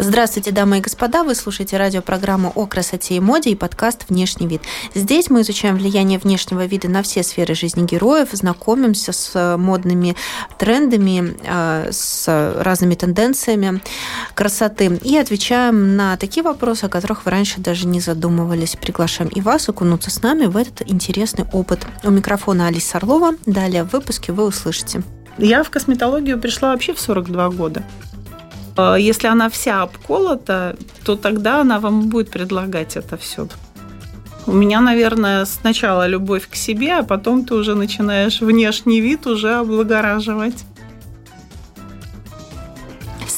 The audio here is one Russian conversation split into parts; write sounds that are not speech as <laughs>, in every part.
Здравствуйте, дамы и господа! Вы слушаете радиопрограмму о красоте и моде и подкаст «Внешний вид». Здесь мы изучаем влияние внешнего вида на все сферы жизни героев, знакомимся с модными трендами, а, с разными тенденциями красоты и отвечаем на такие вопросы, о которых вы раньше даже не задумывались. Приглашаем и вас окунуться с нами в этот интересный опыт. У микрофона Алиса Орлова. Далее в выпуске вы услышите. Я в косметологию пришла вообще в 42 года. А, если она вся обколота, то тогда она вам будет предлагать это все. У меня, наверное, сначала любовь к себе, а потом ты уже начинаешь внешний вид уже облагораживать.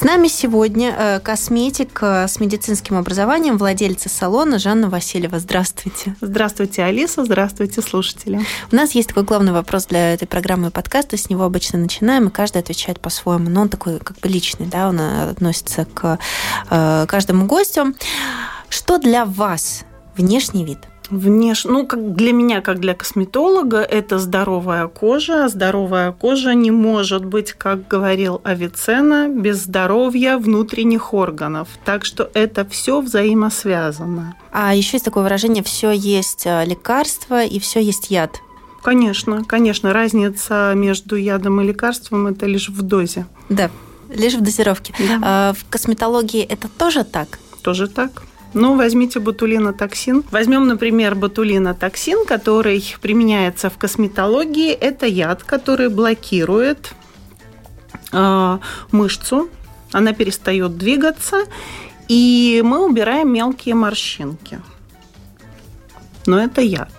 С нами сегодня э, косметик э, с медицинским образованием, владельца салона Жанна Васильева. Здравствуйте. Здравствуйте, Алиса. Здравствуйте, слушатели. У нас есть такой главный вопрос для этой программы и подкаста. С него обычно начинаем, и каждый отвечает по-своему. Но он такой как бы личный, да, он относится к э, каждому гостю. Что для вас внешний вид? Внеш... Ну, как для меня, как для косметолога, это здоровая кожа. Здоровая кожа не может быть, как говорил Авиценна, без здоровья внутренних органов. Так что это все взаимосвязано. А еще есть такое выражение «все есть э, лекарство и все есть яд». Конечно, конечно. Разница между ядом и лекарством – это лишь в дозе. Да, лишь в дозировке. Да. А в косметологии это тоже так? Тоже так. Ну, возьмите ботулинотоксин. Возьмем, например, ботулинотоксин, который применяется в косметологии. Это яд, который блокирует э, мышцу, она перестает двигаться, и мы убираем мелкие морщинки. Но это яд.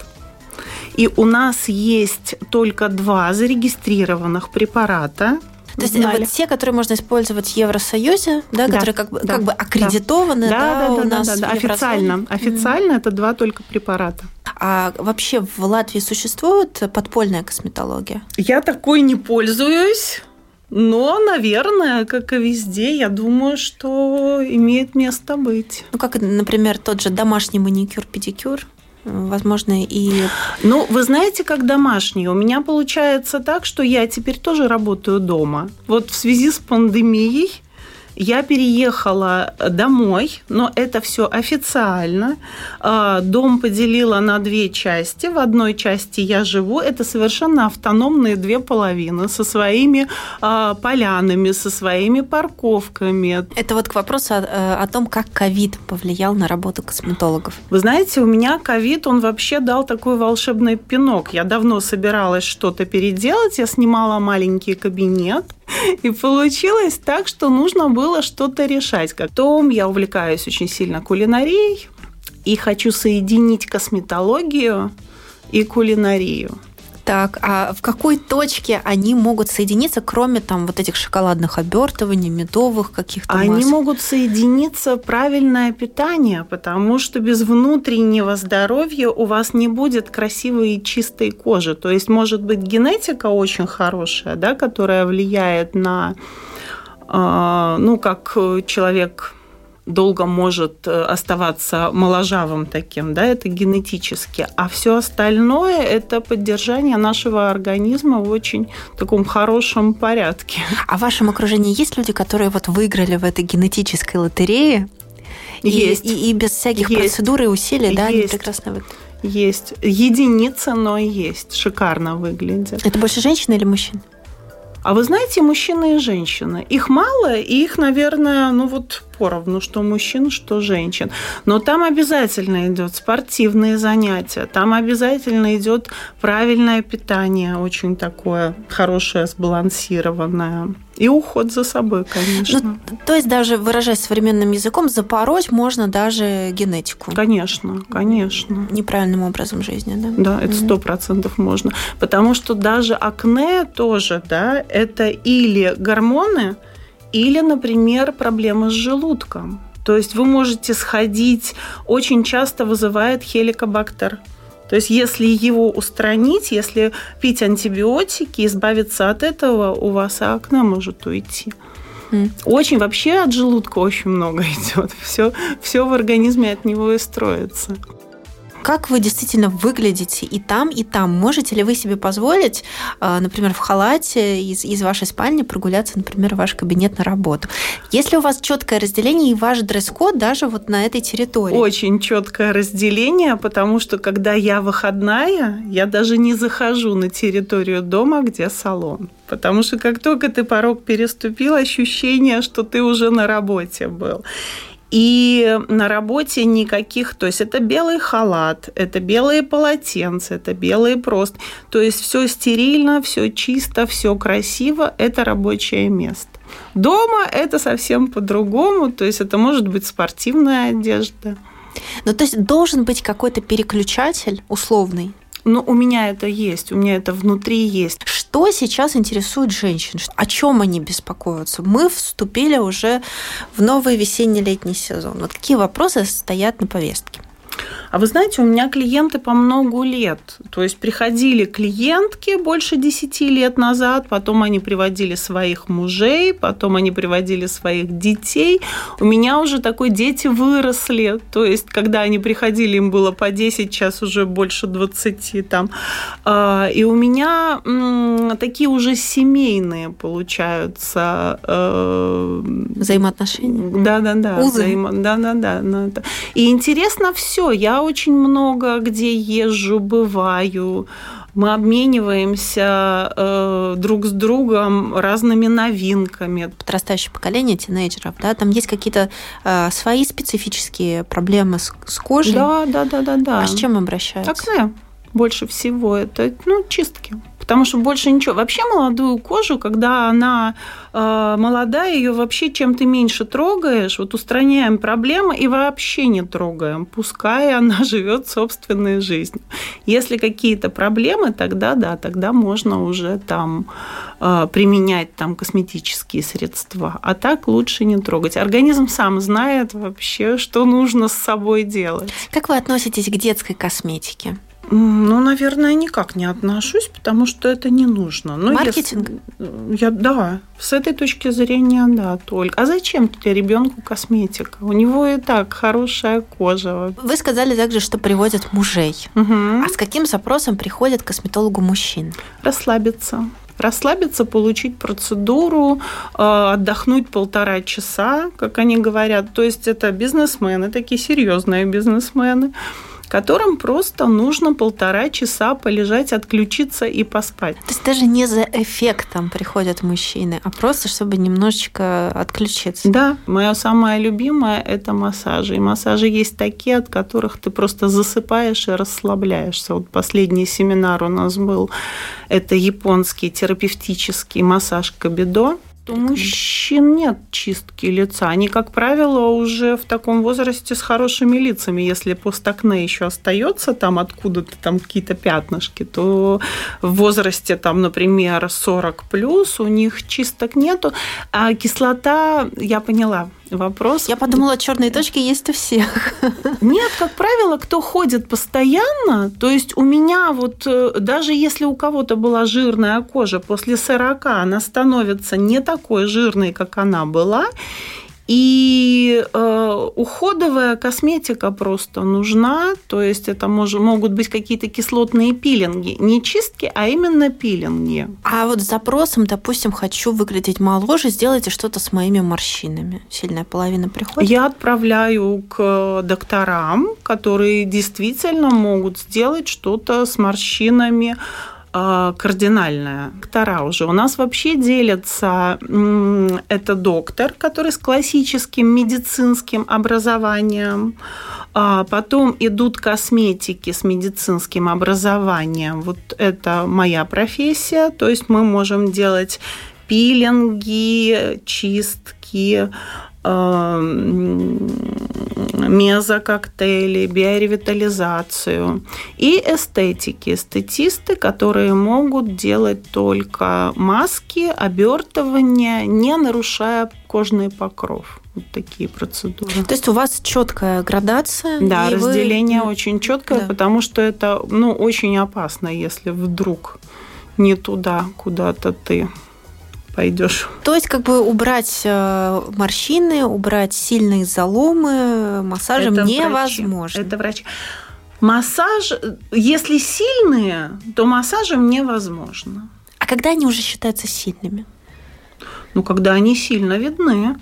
И у нас есть только два зарегистрированных препарата – то есть вот те, которые можно использовать в Евросоюзе, да, да которые как бы, да, как бы аккредитованы, да, да, да, да, у нас да, да, да. официально, официально mm. это два только препарата. А вообще в Латвии существует подпольная косметология? Я такой не пользуюсь. Но, наверное, как и везде, я думаю, что имеет место быть. Ну, как, например, тот же домашний маникюр-педикюр возможно, и... Ну, вы знаете, как домашние. У меня получается так, что я теперь тоже работаю дома. Вот в связи с пандемией я переехала домой, но это все официально. А, дом поделила на две части. В одной части я живу. Это совершенно автономные две половины со своими а, полянами, со своими парковками. Это вот к вопросу о, о том, как ковид повлиял на работу косметологов. Вы знаете, у меня ковид, он вообще дал такой волшебный пинок. Я давно собиралась что-то переделать. Я снимала маленький кабинет <laughs> и получилось так, что нужно было что-то решать. Потом я увлекаюсь очень сильно кулинарией и хочу соединить косметологию и кулинарию. Так, а в какой точке они могут соединиться, кроме там вот этих шоколадных обертываний, медовых каких-то? Они масок? могут соединиться правильное питание, потому что без внутреннего здоровья у вас не будет красивой и чистой кожи. То есть, может быть, генетика очень хорошая, да, которая влияет на, а, ну, как человек долго может э, оставаться моложавым таким, да, это генетически. А все остальное – это поддержание нашего организма в очень таком хорошем порядке. А в вашем окружении есть люди, которые вот выиграли в этой генетической лотерее? Есть. И, и, и без всяких есть. процедур и усилий, есть. да, они прекрасно выглядят? Есть. Единица, но есть. Шикарно выглядит. Это больше женщины или мужчин? А вы знаете, мужчины и женщины. Их мало, и их, наверное, ну вот поровну, что мужчин, что женщин. Но там обязательно идет спортивные занятия, там обязательно идет правильное питание, очень такое хорошее, сбалансированное. И уход за собой, конечно. Ну, то есть даже выражаясь современным языком, запороть можно даже генетику. Конечно, конечно. Неправильным образом жизни, да? Да, это сто процентов можно. Потому что даже акне тоже, да, это или гормоны, или, например, проблемы с желудком. То есть вы можете сходить, очень часто вызывает хеликобактер. То есть если его устранить, если пить антибиотики, избавиться от этого, у вас акне может уйти. Очень вообще от желудка очень много <laughs> идет. Все, все в организме от него и строится. Как вы действительно выглядите и там, и там? Можете ли вы себе позволить, а, например, в халате из, из вашей спальни прогуляться, например, в ваш кабинет на работу? Если у вас четкое разделение и ваш дресс-код даже вот на этой территории? Очень четкое разделение, потому что когда я выходная, я даже не захожу на территорию дома, где салон. Потому что как только ты порог переступил, ощущение, что ты уже на работе был. И на работе никаких, то есть это белый халат, это белые полотенца, это белые просто. То есть все стерильно, все чисто, все красиво, это рабочее место. Дома это совсем по-другому, то есть это может быть спортивная одежда. Ну, то есть должен быть какой-то переключатель условный, но у меня это есть, у меня это внутри есть. Что сейчас интересует женщин? О чем они беспокоятся? Мы вступили уже в новый весенний-летний сезон. Вот какие вопросы стоят на повестке? А вы знаете, у меня клиенты по многу лет. То есть приходили клиентки больше 10 лет назад, потом они приводили своих мужей, потом они приводили своих детей. У меня уже такой дети выросли. То есть, когда они приходили, им было по 10, сейчас уже больше 20 там. А, и у меня такие уже семейные получаются э, взаимоотношения. Да, да, да. Узы. Да, да, да. И интересно все. Я очень много где езжу, бываю. Мы обмениваемся э, друг с другом разными новинками. Подрастающее поколение тинейджеров, да, там есть какие-то э, свои специфические проблемы с, с кожей. Да, да, да, да, да. А с чем обращаются? Акне больше всего. Это ну, чистки. Потому что больше ничего. Вообще молодую кожу, когда она э, молодая, ее вообще чем ты меньше трогаешь, вот устраняем проблемы и вообще не трогаем. Пускай она <laughs> живет собственной жизнью. Если какие-то проблемы, тогда да, тогда можно уже там э, применять там косметические средства. А так лучше не трогать. Организм сам знает вообще, что нужно с собой делать. Как вы относитесь к детской косметике? Ну, наверное, никак не отношусь, потому что это не нужно. Но Маркетинг? Если, я, да, с этой точки зрения, да, только. А зачем тебе ребенку косметика? У него и так хорошая кожа. Вы сказали также, что приводят мужей. Угу. А с каким запросом приходят к косметологу мужчин? Расслабиться расслабиться, получить процедуру, э, отдохнуть полтора часа, как они говорят. То есть это бизнесмены, такие серьезные бизнесмены которым просто нужно полтора часа полежать, отключиться и поспать. То есть даже не за эффектом приходят мужчины, а просто чтобы немножечко отключиться. Да, мое самое любимое – это массажи. И массажи есть такие, от которых ты просто засыпаешь и расслабляешься. Вот последний семинар у нас был. Это японский терапевтический массаж кабидо у мужчин нет чистки лица. Они, как правило, уже в таком возрасте с хорошими лицами. Если постакне еще остается там откуда-то там какие-то пятнышки, то в возрасте там, например, 40 плюс у них чисток нету. А кислота, я поняла, вопрос. Я подумала, черные точки есть у всех. Нет, как правило, кто ходит постоянно, то есть у меня вот э, даже если у кого-то была жирная кожа после 40, она становится не такой жирной, как она была, и э, уходовая косметика просто нужна, то есть это мож, могут быть какие-то кислотные пилинги, не чистки, а именно пилинги. А вот с запросом, допустим, хочу выглядеть моложе, сделайте что-то с моими морщинами. Сильная половина приходит? Я отправляю к докторам, которые действительно могут сделать что-то с морщинами кардинальная. Доктора уже. У нас вообще делятся, это доктор, который с классическим медицинским образованием, а потом идут косметики с медицинским образованием. Вот это моя профессия, то есть мы можем делать пилинги, чистки, мезококтейли, биоревитализацию и эстетики, эстетисты, которые могут делать только маски, обертывания, не нарушая кожный покров. вот такие процедуры. То есть у вас четкая градация? Да, разделение вы... очень четкое, да. потому что это ну, очень опасно, если вдруг не туда, куда-то ты пойдешь. То есть как бы убрать э, морщины, убрать сильные заломы массажем это невозможно. Врачи. Это врач. Массаж, если сильные, то массажем невозможно. А когда они уже считаются сильными? Ну, когда они сильно видны.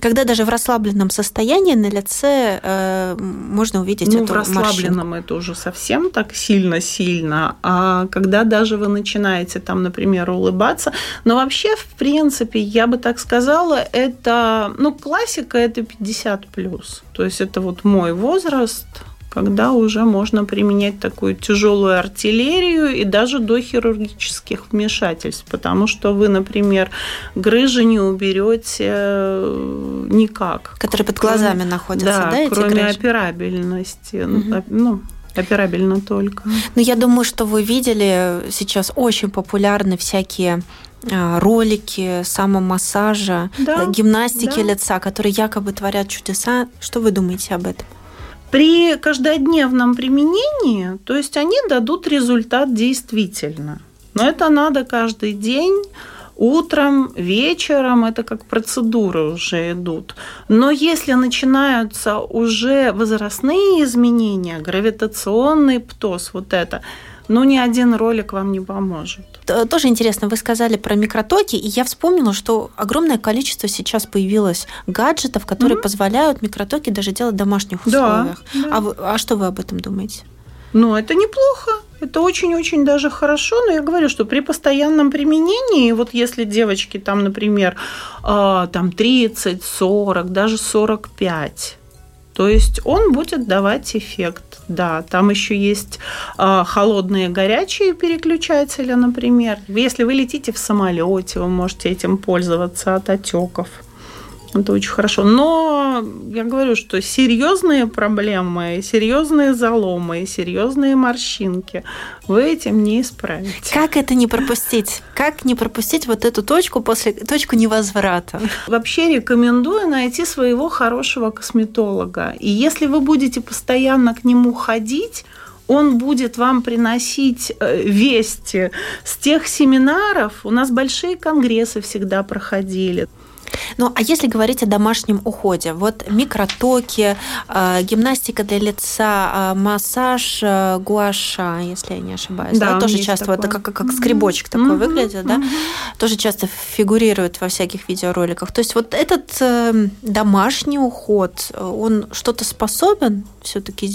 Когда даже в расслабленном состоянии на лице э, можно увидеть ну, эту в расслабленном морщинку. это уже совсем так сильно-сильно. А когда даже вы начинаете там, например, улыбаться, но вообще, в принципе, я бы так сказала, это, ну, классика это 50 плюс. То есть это вот мой возраст, когда уже можно применять такую тяжелую артиллерию и даже до хирургических вмешательств, потому что вы, например, грыжи не уберете э, никак. Которые под глазами кроме, находятся, да, да кроме грыжи? операбельности. Угу. Ну, операбельно только. Ну, я думаю, что вы видели, сейчас очень популярны всякие а, ролики самомассажа, да, гимнастики да. лица, которые якобы творят чудеса. Что вы думаете об этом? При каждодневном применении, то есть они дадут результат действительно. Но это надо каждый день утром, вечером, это как процедуры уже идут. Но если начинаются уже возрастные изменения, гравитационный птоз, вот это – ну, ни один ролик вам не поможет. Тоже интересно, вы сказали про микротоки, и я вспомнила, что огромное количество сейчас появилось гаджетов, которые mm-hmm. позволяют микротоки даже делать в домашних условиях. Да, да. А, вы, а что вы об этом думаете? Ну, это неплохо. Это очень-очень даже хорошо, но я говорю, что при постоянном применении, вот если девочки там, например, а, там 30, 40, даже 45, то есть он будет давать эффект. Да, там еще есть э, холодные горячие переключатели, например. Если вы летите в самолете, вы можете этим пользоваться от отеков. Это очень хорошо. Но я говорю, что серьезные проблемы, серьезные заломы, серьезные морщинки вы этим не исправите. Как это не пропустить? Как не пропустить вот эту точку после точку невозврата? Вообще рекомендую найти своего хорошего косметолога. И если вы будете постоянно к нему ходить, он будет вам приносить э, вести с тех семинаров. У нас большие конгрессы всегда проходили. Ну, а если говорить о домашнем уходе, вот микротоки, э, гимнастика для лица, э, массаж э, гуаша, если я не ошибаюсь, да, да тоже часто такое. это как, как скребочек такой mm-hmm. выглядит, да, mm-hmm. тоже часто фигурирует во всяких видеороликах. То есть вот этот домашний уход, он что-то способен все-таки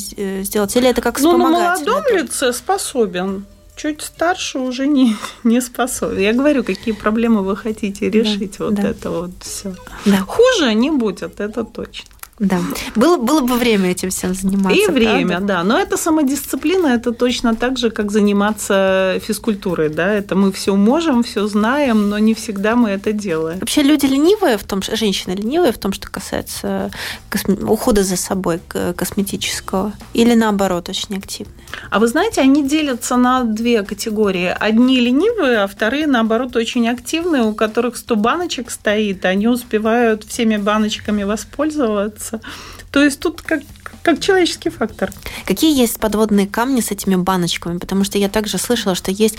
сделать, или это как ну, на молодом лице способен чуть старше уже не, <laughs> не способен. Я говорю, какие проблемы вы хотите решить, да, вот да. это вот все. Да. Хуже не будет, это точно. Да. Было, было бы время этим всем заниматься. И время, правда? да. Но это самодисциплина, это точно так же, как заниматься физкультурой. Да? Это мы все можем, все знаем, но не всегда мы это делаем. Вообще люди ленивые в том, женщины ленивые в том, что касается косме... ухода за собой косметического, или наоборот, очень активные. А вы знаете, они делятся на две категории. Одни ленивые, а вторые, наоборот, очень активные, у которых 100 баночек стоит, они успевают всеми баночками воспользоваться меняться. То есть тут как как человеческий фактор. Какие есть подводные камни с этими баночками? Потому что я также слышала, что есть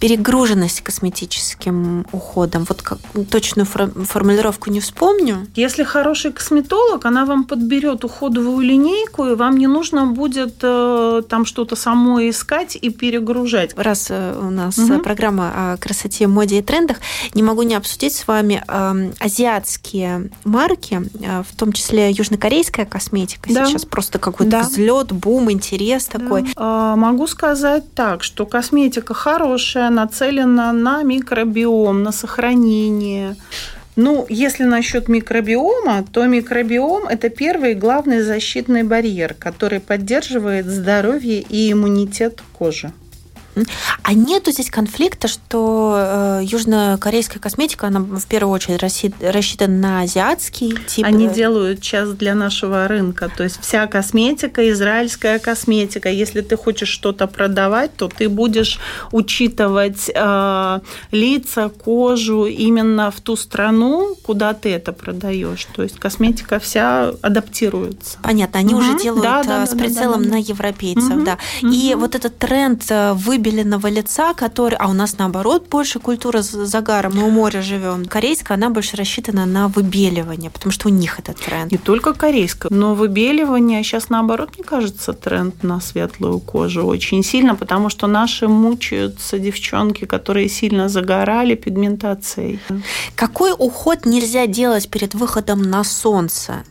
перегруженность косметическим уходом. Вот как, точную формулировку не вспомню. Если хороший косметолог, она вам подберет уходовую линейку, и вам не нужно будет э, там что-то самой искать и перегружать. Раз э, у нас угу. программа о красоте, моде и трендах, не могу не обсудить с вами э, азиатские марки, э, в том числе южнокорейская косметика да. сейчас просто какой-то да. взлет, бум, интерес да. такой. А, могу сказать так, что косметика хорошая, нацелена на микробиом, на сохранение. Ну, если насчет микробиома, то микробиом – это первый главный защитный барьер, который поддерживает здоровье и иммунитет кожи. А нету здесь конфликта, что э, южнокорейская косметика, она в первую очередь рассчитана на азиатский тип? Они делают сейчас для нашего рынка. То есть вся косметика, израильская косметика. Если ты хочешь что-то продавать, то ты будешь учитывать э, лица, кожу именно в ту страну, куда ты это продаешь. То есть косметика вся адаптируется. Понятно, они угу. уже делают да, да, с прицелом да, да, да. на европейцев, угу. да. Угу. И вот этот тренд э, выбеленного лица, который, а у нас наоборот больше культура загара, мы у моря живем. Корейская, она больше рассчитана на выбеливание, потому что у них этот тренд. Не только корейская, но выбеливание сейчас наоборот, мне кажется, тренд на светлую кожу очень сильно, потому что наши мучаются девчонки, которые сильно загорали пигментацией. Какой уход нельзя делать перед выходом на солнце?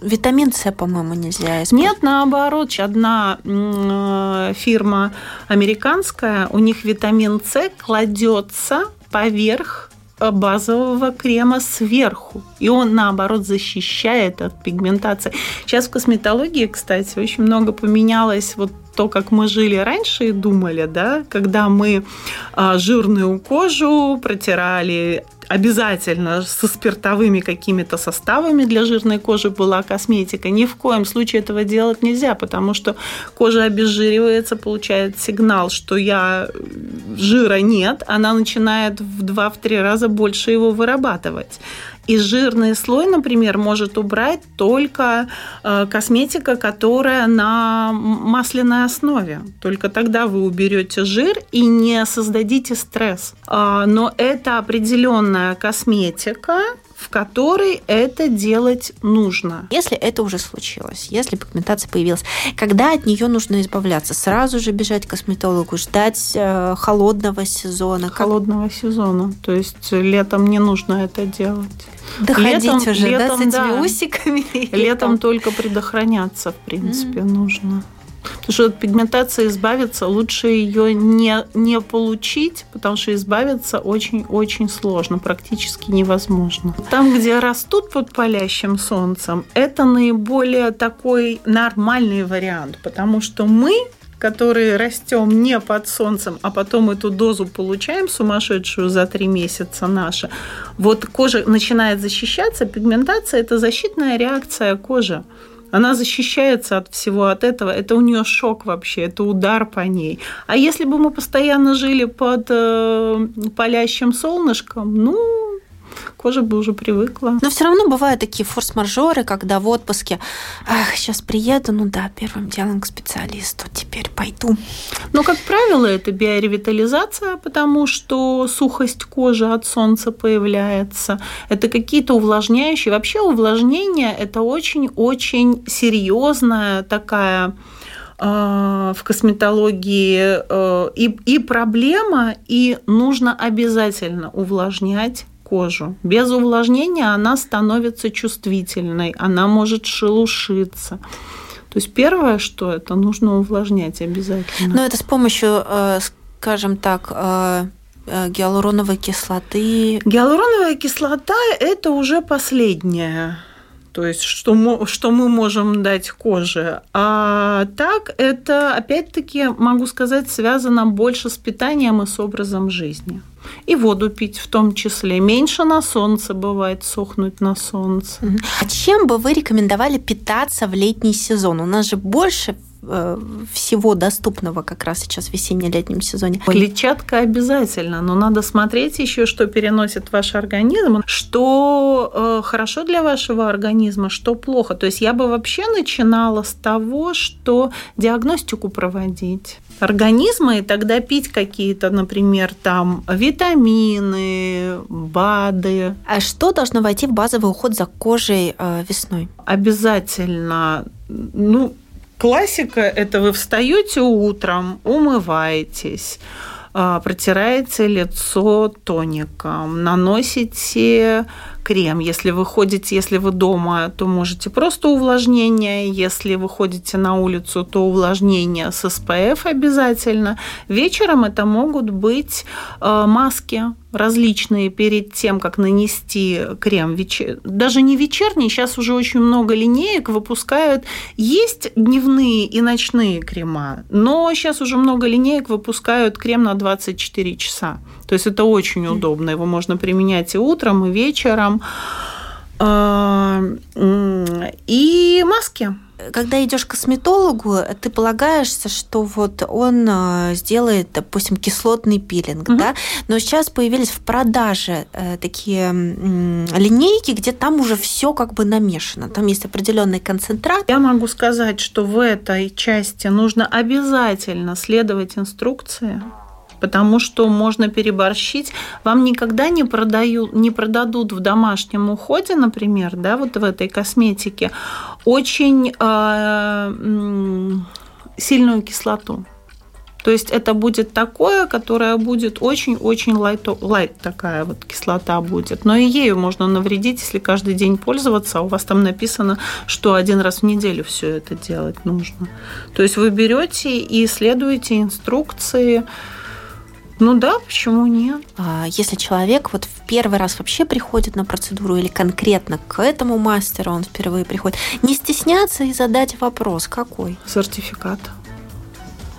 Витамин С, по-моему, нельзя использовать. Нет, наоборот, одна э, фирма американская, у них витамин С кладется поверх базового крема сверху. И он, наоборот, защищает от пигментации. Сейчас в косметологии, кстати, очень много поменялось вот то, как мы жили раньше и думали, да, когда мы а, жирную кожу протирали обязательно со спиртовыми какими-то составами для жирной кожи была косметика. Ни в коем случае этого делать нельзя, потому что кожа обезжиривается, получает сигнал, что я жира нет, она начинает в 2-3 раза больше его вырабатывать. И жирный слой, например, может убрать только э, косметика, которая на масляной основе. Только тогда вы уберете жир и не создадите стресс. А, но это определенная косметика, в которой это делать нужно. Если это уже случилось, если пигментация появилась, когда от нее нужно избавляться? Сразу же бежать к косметологу, ждать э, холодного сезона? Холодного как... сезона. То есть летом не нужно это делать. Доходить летом, уже, летом, да, с этими да. усиками? Летом только предохраняться, в принципе, mm. нужно. Потому что от пигментации избавиться лучше ее не, не получить, потому что избавиться очень-очень сложно, практически невозможно. Там, где растут под палящим солнцем, это наиболее такой нормальный вариант, потому что мы которые растем не под солнцем, а потом эту дозу получаем сумасшедшую за три месяца наша, вот кожа начинает защищаться, пигментация – это защитная реакция кожи. Она защищается от всего от этого. Это у нее шок вообще, это удар по ней. А если бы мы постоянно жили под э, палящим солнышком, ну, кожа бы уже привыкла. Но все равно бывают такие форс-мажоры, когда в отпуске, ах, сейчас приеду, ну да, первым делом к специалисту, теперь пойду. Но, как правило, это биоревитализация, потому что сухость кожи от солнца появляется. Это какие-то увлажняющие. Вообще увлажнение – это очень-очень серьезная такая э, в косметологии э, и, и проблема, и нужно обязательно увлажнять кожу. Без увлажнения она становится чувствительной, она может шелушиться. То есть первое, что это нужно увлажнять обязательно. Но это с помощью, э, скажем так, э, э, гиалуроновой кислоты. Гиалуроновая кислота – это уже последняя то есть что мы, что мы можем дать коже. А так это, опять-таки, могу сказать, связано больше с питанием и с образом жизни. И воду пить в том числе. Меньше на солнце бывает сохнуть на солнце. А чем бы вы рекомендовали питаться в летний сезон? У нас же больше всего доступного как раз сейчас в весенне-летнем сезоне. Клетчатка обязательно, но надо смотреть еще, что переносит ваш организм, что э, хорошо для вашего организма, что плохо. То есть я бы вообще начинала с того, что диагностику проводить организма и тогда пить какие-то, например, там витамины, БАДы. А что должно войти в базовый уход за кожей э, весной? Обязательно, ну, Классика – это вы встаете утром, умываетесь, а, протираете лицо тоником, наносите крем. Если вы ходите, если вы дома, то можете просто увлажнение. Если вы ходите на улицу, то увлажнение с SPF обязательно. Вечером это могут быть а, маски различные перед тем, как нанести крем. Даже не вечерний, сейчас уже очень много линеек выпускают. Есть дневные и ночные крема, но сейчас уже много линеек выпускают крем на 24 часа. То есть это очень удобно. Его можно применять и утром, и вечером. А, и маски когда идешь к косметологу, ты полагаешься, что вот он э, сделает, допустим, кислотный пилинг, угу. да, но сейчас появились в продаже э, такие линейки, где там уже все как бы намешано, там есть определенный концентрат. Я могу сказать, что в этой части нужно обязательно следовать инструкции потому что можно переборщить. Вам никогда не, продают, не продадут в домашнем уходе, например, да, вот в этой косметике, очень э, сильную кислоту. То есть это будет такое, которое будет очень-очень лайт, лайт такая вот кислота будет. Но и ею можно навредить, если каждый день пользоваться, а у вас там написано, что один раз в неделю все это делать нужно. То есть вы берете и следуете инструкции, ну да, почему нет? А если человек вот в первый раз вообще приходит на процедуру или конкретно к этому мастеру он впервые приходит, не стесняться и задать вопрос, какой? Сертификат.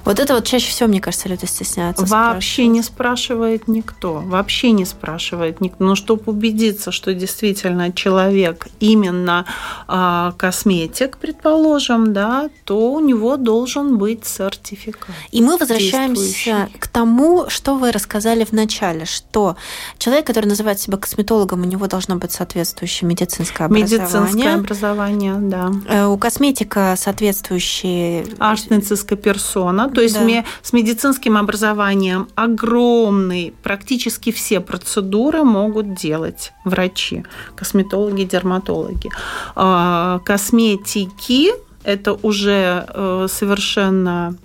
Вот это вот чаще всего, мне кажется, люди стесняются. Вообще не спрашивает никто. Вообще не спрашивает никто. Но чтобы убедиться, что действительно человек именно э, косметик, предположим, да, то у него должен быть сертификат. И мы возвращаемся к тому, что вы рассказали в начале, что человек, который называет себя косметологом, у него должно быть соответствующее медицинское образование. Медицинское образование, да. Э, у косметика соответствующие... Артницистская персона, то есть да. с медицинским образованием огромный, практически все процедуры могут делать врачи, косметологи, дерматологи. А, косметики это уже э, совершенно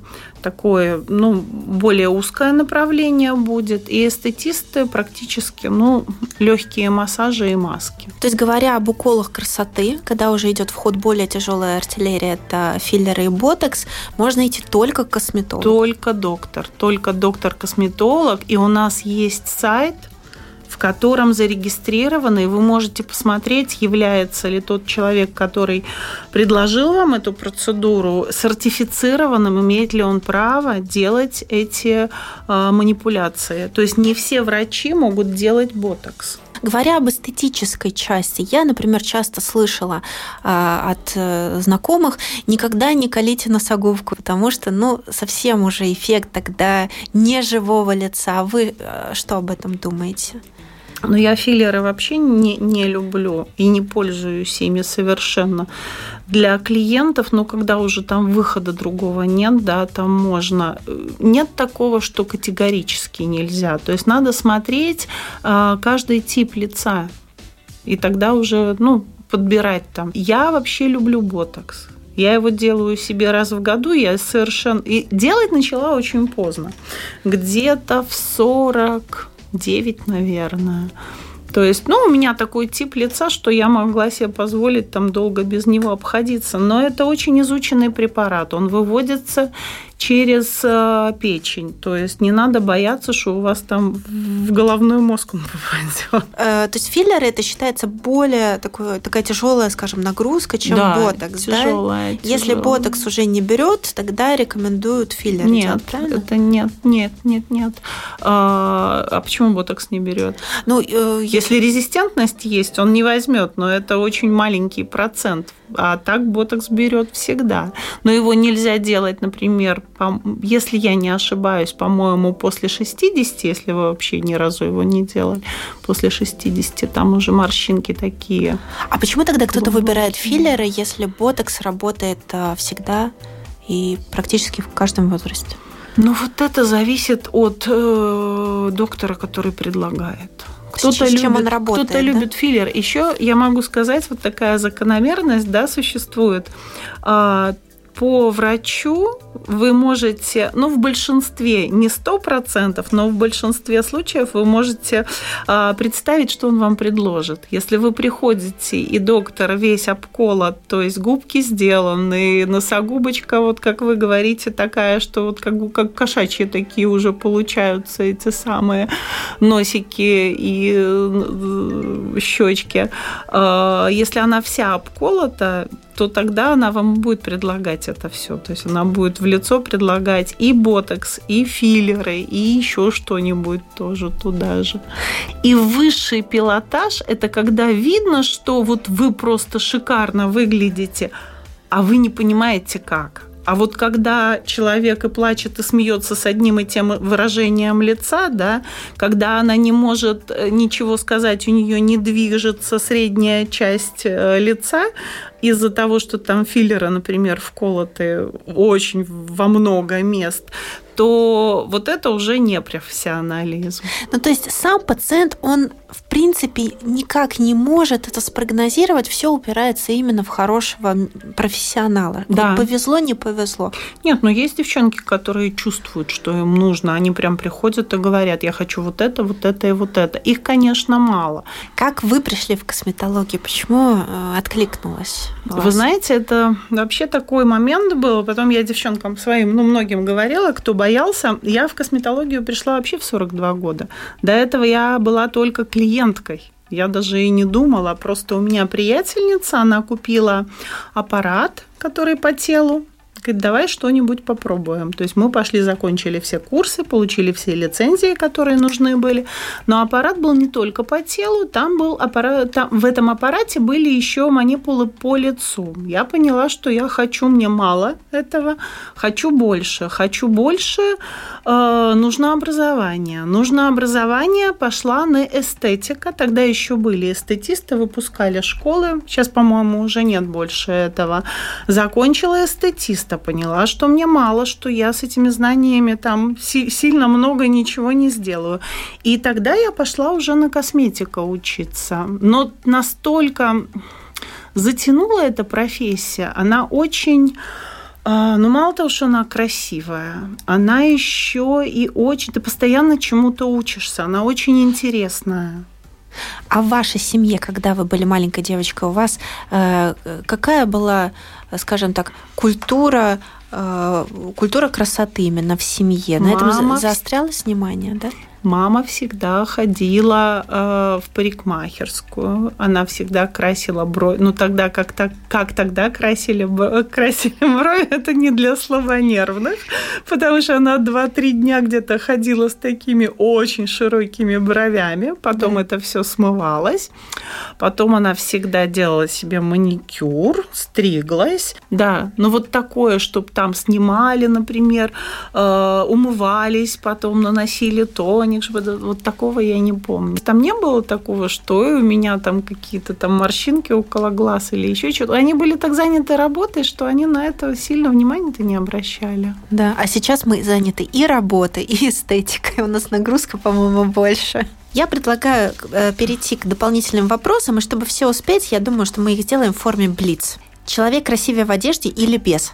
такое, ну, более узкое направление будет, и эстетисты практически, ну, легкие массажи и маски. То есть, говоря об уколах красоты, когда уже идет в ход более тяжелая артиллерия, это филлеры и ботокс, можно идти только к косметологу? Только доктор, только доктор-косметолог, и у нас есть сайт – в котором зарегистрированы, и вы можете посмотреть, является ли тот человек, который предложил вам эту процедуру, сертифицированным, имеет ли он право делать эти э, манипуляции. То есть не все врачи могут делать ботокс. Говоря об эстетической части, я, например, часто слышала э, от э, знакомых, никогда не колите носогубку, потому что, ну, совсем уже эффект тогда неживого лица. Вы э, что об этом думаете? Но я филлеры вообще не, не люблю и не пользуюсь ими совершенно. Для клиентов, но ну, когда уже там выхода другого нет, да, там можно. Нет такого, что категорически нельзя. То есть надо смотреть э, каждый тип лица. И тогда уже, ну, подбирать там. Я вообще люблю ботокс. Я его делаю себе раз в году, я совершенно... И делать начала очень поздно. Где-то в 40 9, наверное. То есть, ну, у меня такой тип лица, что я могла себе позволить там долго без него обходиться. Но это очень изученный препарат. Он выводится через э, печень. То есть не надо бояться, что у вас там в головной мозг он <laughs> попадет. Э, то есть филлеры это считается более такой, такая тяжелая, скажем, нагрузка, чем да, ботокс. Тяжелая, да? Если ботокс уже не берет, тогда рекомендуют филлер. Нет, делать, правильно? это нет, нет, нет, нет. А, а почему ботокс не берет? Ну, э, если резистентность есть, он не возьмет, но это очень маленький процент а так ботокс берет всегда. Но его нельзя делать, например, если я не ошибаюсь, по-моему, после 60, если вы вообще ни разу его не делали, после 60 там уже морщинки такие. А почему тогда кто-то выбирает филлеры, если ботокс работает а, всегда и практически в каждом возрасте? Ну вот это зависит от э, доктора, который предлагает. Кто-то любит, чем он работает. Кто-то да? любит филлер. Еще я могу сказать, вот такая закономерность, да, существует. А, по врачу вы можете, ну, в большинстве, не сто процентов, но в большинстве случаев вы можете а, представить, что он вам предложит. Если вы приходите, и доктор весь обколот, то есть губки сделаны, носогубочка, вот как вы говорите, такая, что вот как, как кошачьи такие уже получаются эти самые носики и э, щечки. А, если она вся обколота, то тогда она вам будет предлагать это все. То есть она будет в лицо предлагать и ботокс, и филлеры, и еще что-нибудь тоже туда же. И высший пилотаж – это когда видно, что вот вы просто шикарно выглядите, а вы не понимаете как. А вот когда человек и плачет, и смеется с одним и тем выражением лица, да, когда она не может э, ничего сказать, у нее не движется средняя часть э, лица, из-за того, что там филлеры, например, вколоты очень во много мест, то вот это уже не профессионализм. Ну, то есть сам пациент, он в принципе никак не может это спрогнозировать, все упирается именно в хорошего профессионала. Да. Повезло, не повезло. Нет, но есть девчонки, которые чувствуют, что им нужно, они прям приходят и говорят, я хочу вот это, вот это и вот это. Их, конечно, мало. Как вы пришли в косметологию? Почему э, откликнулась? Вы знаете, это вообще такой момент был. Потом я девчонкам своим, ну, многим говорила, кто боялся. Я в косметологию пришла вообще в 42 года. До этого я была только клиенткой. Я даже и не думала, просто у меня приятельница, она купила аппарат, который по телу, говорит, давай что-нибудь попробуем. То есть мы пошли, закончили все курсы, получили все лицензии, которые нужны были. Но аппарат был не только по телу, там был аппарат, там, в этом аппарате были еще манипулы по лицу. Я поняла, что я хочу, мне мало этого, хочу больше. Хочу больше, э, нужно образование. Нужно образование, пошла на эстетика. Тогда еще были эстетисты, выпускали школы. Сейчас, по-моему, уже нет больше этого. Закончила эстетиста просто поняла, что мне мало, что я с этими знаниями там сильно много ничего не сделаю. И тогда я пошла уже на косметика учиться. Но настолько затянула эта профессия, она очень а, ну, мало того, что она красивая, она еще и очень... Ты постоянно чему-то учишься, она очень интересная. А в вашей семье, когда вы были маленькой девочкой, у вас э, какая была, скажем так, культура э, культура красоты именно в семье? На Мама... этом заострялось внимание, да? Мама всегда ходила э, в парикмахерскую. Она всегда красила брови. Ну, тогда как, так, как тогда красили, красили <laughs> брови, это не для слабонервных, потому что она 2-3 дня где-то ходила с такими очень широкими бровями. Потом да. это все смывалось. Потом она всегда делала себе маникюр, стриглась. Да, но вот такое, чтобы там снимали, например, э, умывались, потом наносили тоник, них же вот такого я не помню. Там не было такого, что у меня там какие-то там морщинки около глаз или еще что-то. Они были так заняты работой, что они на это сильно внимания-то не обращали. Да, а сейчас мы заняты и работой, и эстетикой. У нас нагрузка, по-моему, больше. Я предлагаю э, перейти к дополнительным вопросам, и чтобы все успеть, я думаю, что мы их сделаем в форме блиц. Человек красивее в одежде или без?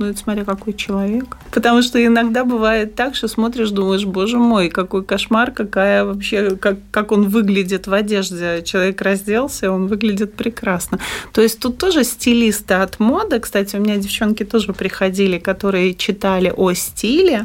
Ну, это смотря какой человек. Потому что иногда бывает так, что смотришь, думаешь, боже мой, какой кошмар, какая вообще, как, как он выглядит в одежде. Человек разделся, он выглядит прекрасно. То есть тут тоже стилисты от моды. Кстати, у меня девчонки тоже приходили, которые читали о стиле.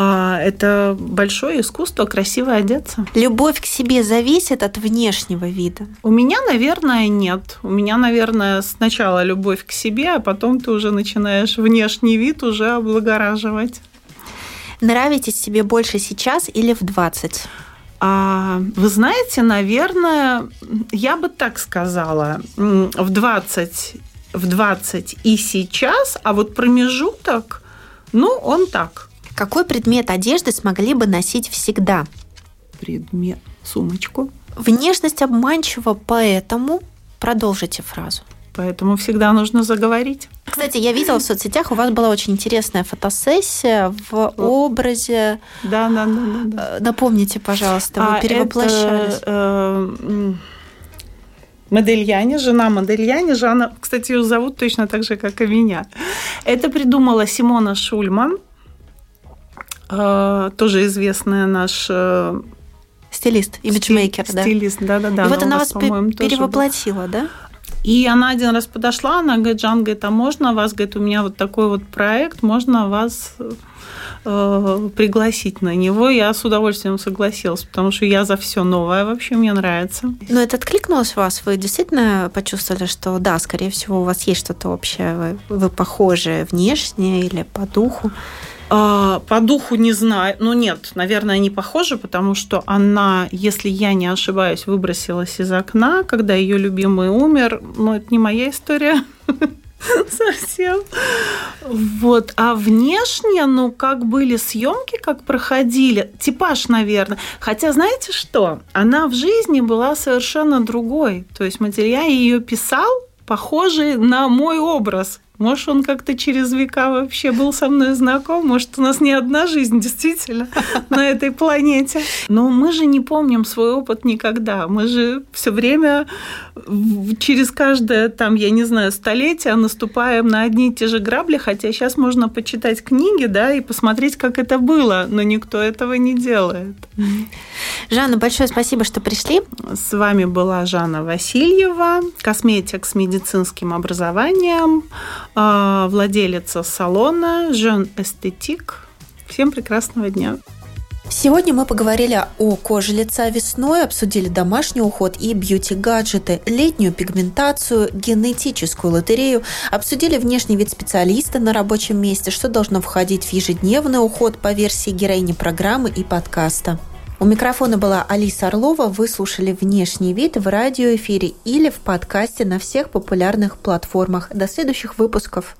А, это большое искусство красиво одеться. Любовь к себе зависит от внешнего вида? У меня, наверное, нет. У меня, наверное, сначала любовь к себе, а потом ты уже начинаешь внешний вид уже облагораживать. Нравитесь себе больше сейчас или в 20? А, вы знаете, наверное, я бы так сказала, в 20, в 20 и сейчас, а вот промежуток, ну, он так, какой предмет одежды смогли бы носить всегда? Предмет. Сумочку. Внешность обманчива, поэтому продолжите фразу. Поэтому всегда нужно заговорить. Кстати, я видела в соцсетях, у вас была очень интересная фотосессия в образе. Да, да, да. да, да. Напомните, пожалуйста, вы а перевоплощались. Это, э, Модельяне, жена Модельяне. Жанна, кстати, ее зовут точно так же, как и меня. Это придумала Симона Шульман, э, тоже известная наш э, Стилист, имиджмейкер, да. Стилист, да-да-да. И вот она вас перевоплотила, да? И она один раз подошла, она говорит, Жан, говорит, а можно вас, говорит, у меня вот такой вот проект, можно вас э, пригласить на него. Я с удовольствием согласилась, потому что я за все новое вообще, мне нравится. Но это откликнулось у вас? Вы действительно почувствовали, что да, скорее всего, у вас есть что-то общее, вы, вы похожи внешне или по духу? А, по духу не знаю. Ну нет, наверное, не похоже, потому что она, если я не ошибаюсь, выбросилась из окна, когда ее любимый умер. Но это не моя история <laughs> совсем. Вот. А внешне, ну, как были съемки, как проходили, типаж, наверное. Хотя, знаете что? Она в жизни была совершенно другой. То есть материал ее писал, похожий на мой образ. Может, он как-то через века вообще был со мной знаком. Может, у нас не одна жизнь действительно <laughs> на этой планете. Но мы же не помним свой опыт никогда. Мы же все время через каждое, там, я не знаю, столетие наступаем на одни и те же грабли, хотя сейчас можно почитать книги, да, и посмотреть, как это было, но никто этого не делает. Жанна, большое спасибо, что пришли. С вами была Жанна Васильева, косметик с медицинским образованием, владелица салона Жен Эстетик. Всем прекрасного дня. Сегодня мы поговорили о коже лица весной, обсудили домашний уход и бьюти-гаджеты, летнюю пигментацию, генетическую лотерею, обсудили внешний вид специалиста на рабочем месте, что должно входить в ежедневный уход по версии героини программы и подкаста. У микрофона была Алиса Орлова. Вы слушали «Внешний вид» в радиоэфире или в подкасте на всех популярных платформах. До следующих выпусков.